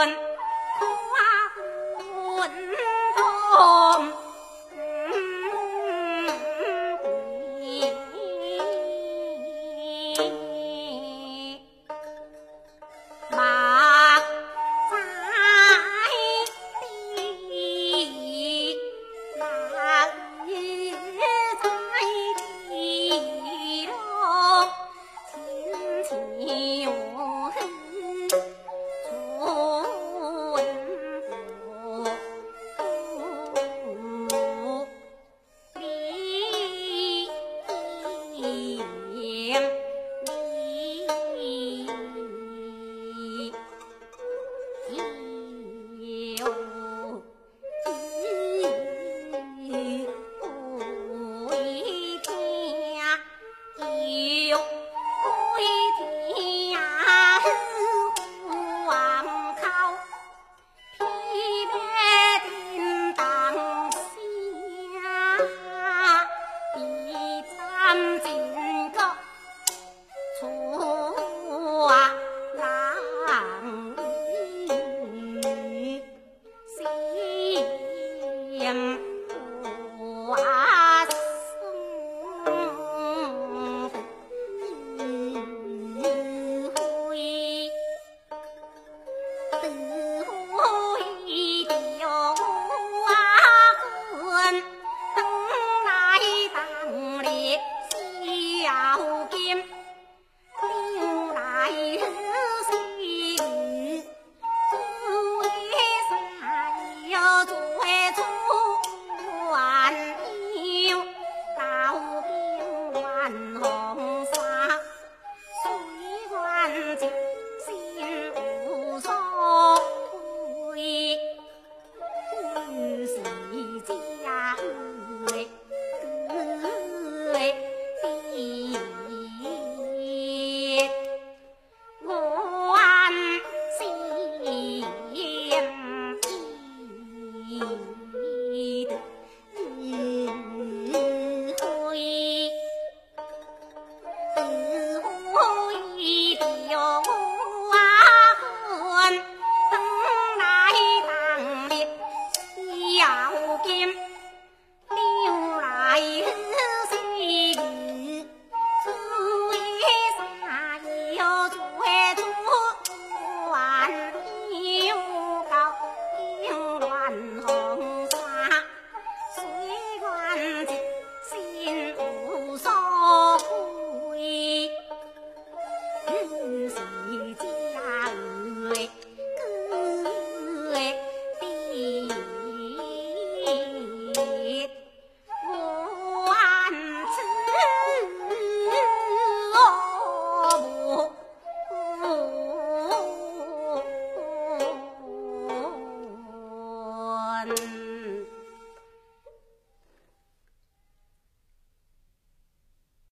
one.